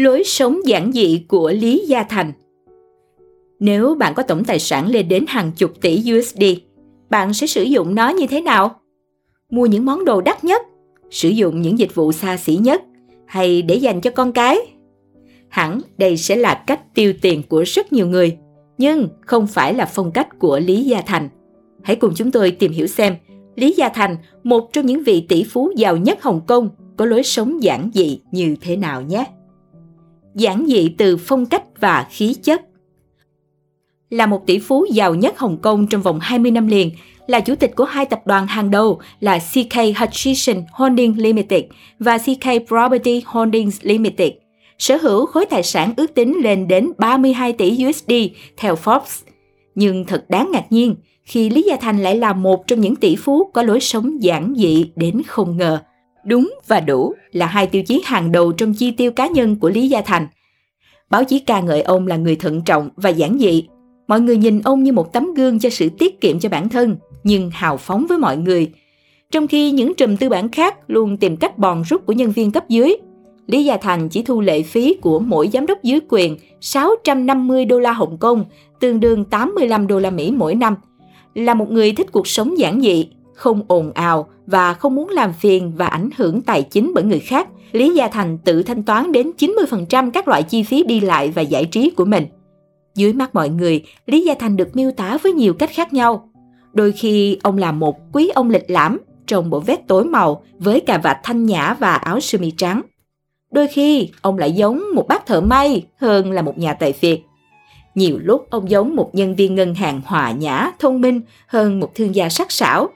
Lối sống giản dị của Lý Gia Thành Nếu bạn có tổng tài sản lên đến hàng chục tỷ USD, bạn sẽ sử dụng nó như thế nào? Mua những món đồ đắt nhất, sử dụng những dịch vụ xa xỉ nhất, hay để dành cho con cái? Hẳn đây sẽ là cách tiêu tiền của rất nhiều người, nhưng không phải là phong cách của Lý Gia Thành. Hãy cùng chúng tôi tìm hiểu xem Lý Gia Thành, một trong những vị tỷ phú giàu nhất Hồng Kông, có lối sống giản dị như thế nào nhé. Giản dị từ phong cách và khí chất. Là một tỷ phú giàu nhất Hồng Kông trong vòng 20 năm liền, là chủ tịch của hai tập đoàn hàng đầu là CK Hutchison Holdings Limited và CK Property Holdings Limited. Sở hữu khối tài sản ước tính lên đến 32 tỷ USD theo Forbes. Nhưng thật đáng ngạc nhiên khi Lý Gia Thành lại là một trong những tỷ phú có lối sống giản dị đến không ngờ. Đúng và đủ là hai tiêu chí hàng đầu trong chi tiêu cá nhân của Lý Gia Thành. Báo chí ca ngợi ông là người thận trọng và giản dị. Mọi người nhìn ông như một tấm gương cho sự tiết kiệm cho bản thân, nhưng hào phóng với mọi người. Trong khi những trùm tư bản khác luôn tìm cách bòn rút của nhân viên cấp dưới, Lý Gia Thành chỉ thu lệ phí của mỗi giám đốc dưới quyền 650 đô la Hồng Kông, tương đương 85 đô la Mỹ mỗi năm. Là một người thích cuộc sống giản dị, không ồn ào và không muốn làm phiền và ảnh hưởng tài chính bởi người khác, Lý Gia Thành tự thanh toán đến 90% các loại chi phí đi lại và giải trí của mình. Dưới mắt mọi người, Lý Gia Thành được miêu tả với nhiều cách khác nhau. Đôi khi ông là một quý ông lịch lãm trong bộ vest tối màu với cà vạt thanh nhã và áo sơ mi trắng. Đôi khi ông lại giống một bác thợ may hơn là một nhà tài phiệt. Nhiều lúc ông giống một nhân viên ngân hàng hòa nhã, thông minh hơn một thương gia sắc sảo.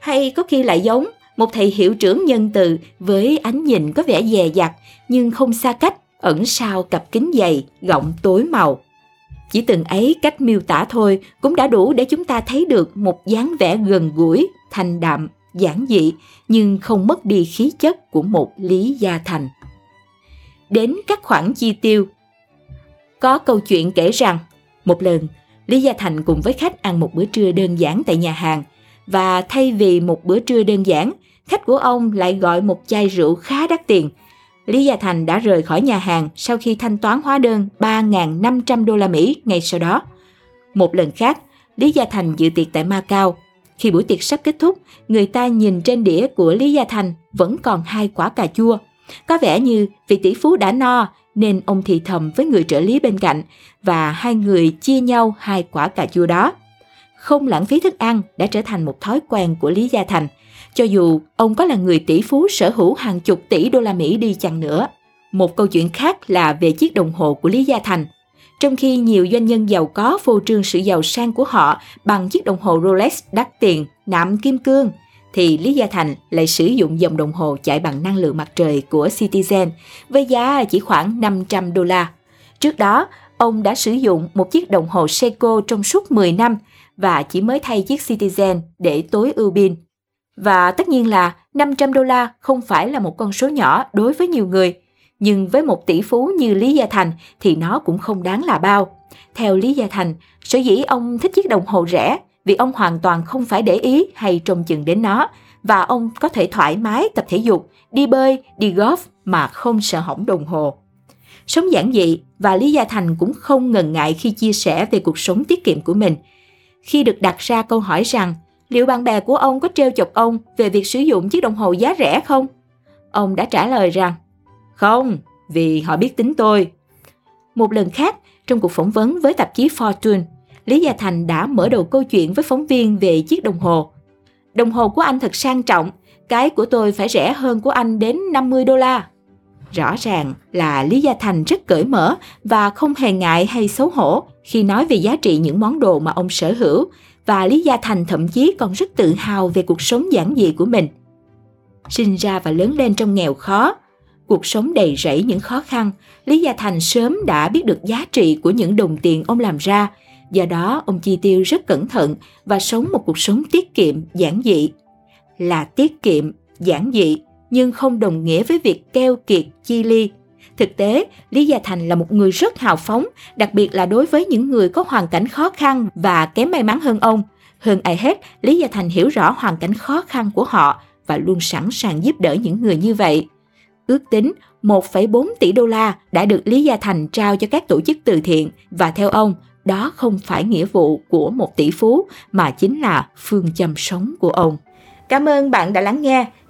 Hay có khi lại giống một thầy hiệu trưởng nhân từ với ánh nhìn có vẻ dè dặt nhưng không xa cách, ẩn sau cặp kính dày, gọng tối màu. Chỉ từng ấy cách miêu tả thôi cũng đã đủ để chúng ta thấy được một dáng vẻ gần gũi, thanh đạm, giản dị nhưng không mất đi khí chất của một Lý Gia Thành. Đến các khoản chi tiêu Có câu chuyện kể rằng, một lần, Lý Gia Thành cùng với khách ăn một bữa trưa đơn giản tại nhà hàng và thay vì một bữa trưa đơn giản, khách của ông lại gọi một chai rượu khá đắt tiền – Lý Gia Thành đã rời khỏi nhà hàng sau khi thanh toán hóa đơn 3.500 đô la Mỹ ngay sau đó. Một lần khác, Lý Gia Thành dự tiệc tại Macau. Khi buổi tiệc sắp kết thúc, người ta nhìn trên đĩa của Lý Gia Thành vẫn còn hai quả cà chua. Có vẻ như vị tỷ phú đã no nên ông thì thầm với người trợ lý bên cạnh và hai người chia nhau hai quả cà chua đó. Không lãng phí thức ăn đã trở thành một thói quen của Lý Gia Thành – cho dù ông có là người tỷ phú sở hữu hàng chục tỷ đô la Mỹ đi chăng nữa. Một câu chuyện khác là về chiếc đồng hồ của Lý Gia Thành. Trong khi nhiều doanh nhân giàu có phô trương sự giàu sang của họ bằng chiếc đồng hồ Rolex đắt tiền, nạm kim cương, thì Lý Gia Thành lại sử dụng dòng đồng hồ chạy bằng năng lượng mặt trời của Citizen với giá chỉ khoảng 500 đô la. Trước đó, ông đã sử dụng một chiếc đồng hồ Seiko trong suốt 10 năm và chỉ mới thay chiếc Citizen để tối ưu pin và tất nhiên là 500 đô la không phải là một con số nhỏ đối với nhiều người, nhưng với một tỷ phú như Lý Gia Thành thì nó cũng không đáng là bao. Theo Lý Gia Thành, sở dĩ ông thích chiếc đồng hồ rẻ vì ông hoàn toàn không phải để ý hay trông chừng đến nó và ông có thể thoải mái tập thể dục, đi bơi, đi golf mà không sợ hỏng đồng hồ. Sống giản dị và Lý Gia Thành cũng không ngần ngại khi chia sẻ về cuộc sống tiết kiệm của mình. Khi được đặt ra câu hỏi rằng liệu bạn bè của ông có trêu chọc ông về việc sử dụng chiếc đồng hồ giá rẻ không? Ông đã trả lời rằng, không, vì họ biết tính tôi. Một lần khác, trong cuộc phỏng vấn với tạp chí Fortune, Lý Gia Thành đã mở đầu câu chuyện với phóng viên về chiếc đồng hồ. Đồng hồ của anh thật sang trọng, cái của tôi phải rẻ hơn của anh đến 50 đô la. Rõ ràng là Lý Gia Thành rất cởi mở và không hề ngại hay xấu hổ khi nói về giá trị những món đồ mà ông sở hữu và Lý Gia Thành thậm chí còn rất tự hào về cuộc sống giản dị của mình. Sinh ra và lớn lên trong nghèo khó, cuộc sống đầy rẫy những khó khăn, Lý Gia Thành sớm đã biết được giá trị của những đồng tiền ông làm ra, do đó ông chi tiêu rất cẩn thận và sống một cuộc sống tiết kiệm, giản dị. Là tiết kiệm, giản dị, nhưng không đồng nghĩa với việc keo kiệt, chi ly, Thực tế, Lý Gia Thành là một người rất hào phóng, đặc biệt là đối với những người có hoàn cảnh khó khăn và kém may mắn hơn ông. Hơn ai hết, Lý Gia Thành hiểu rõ hoàn cảnh khó khăn của họ và luôn sẵn sàng giúp đỡ những người như vậy. Ước tính, 1,4 tỷ đô la đã được Lý Gia Thành trao cho các tổ chức từ thiện và theo ông, đó không phải nghĩa vụ của một tỷ phú mà chính là phương châm sống của ông. Cảm ơn bạn đã lắng nghe.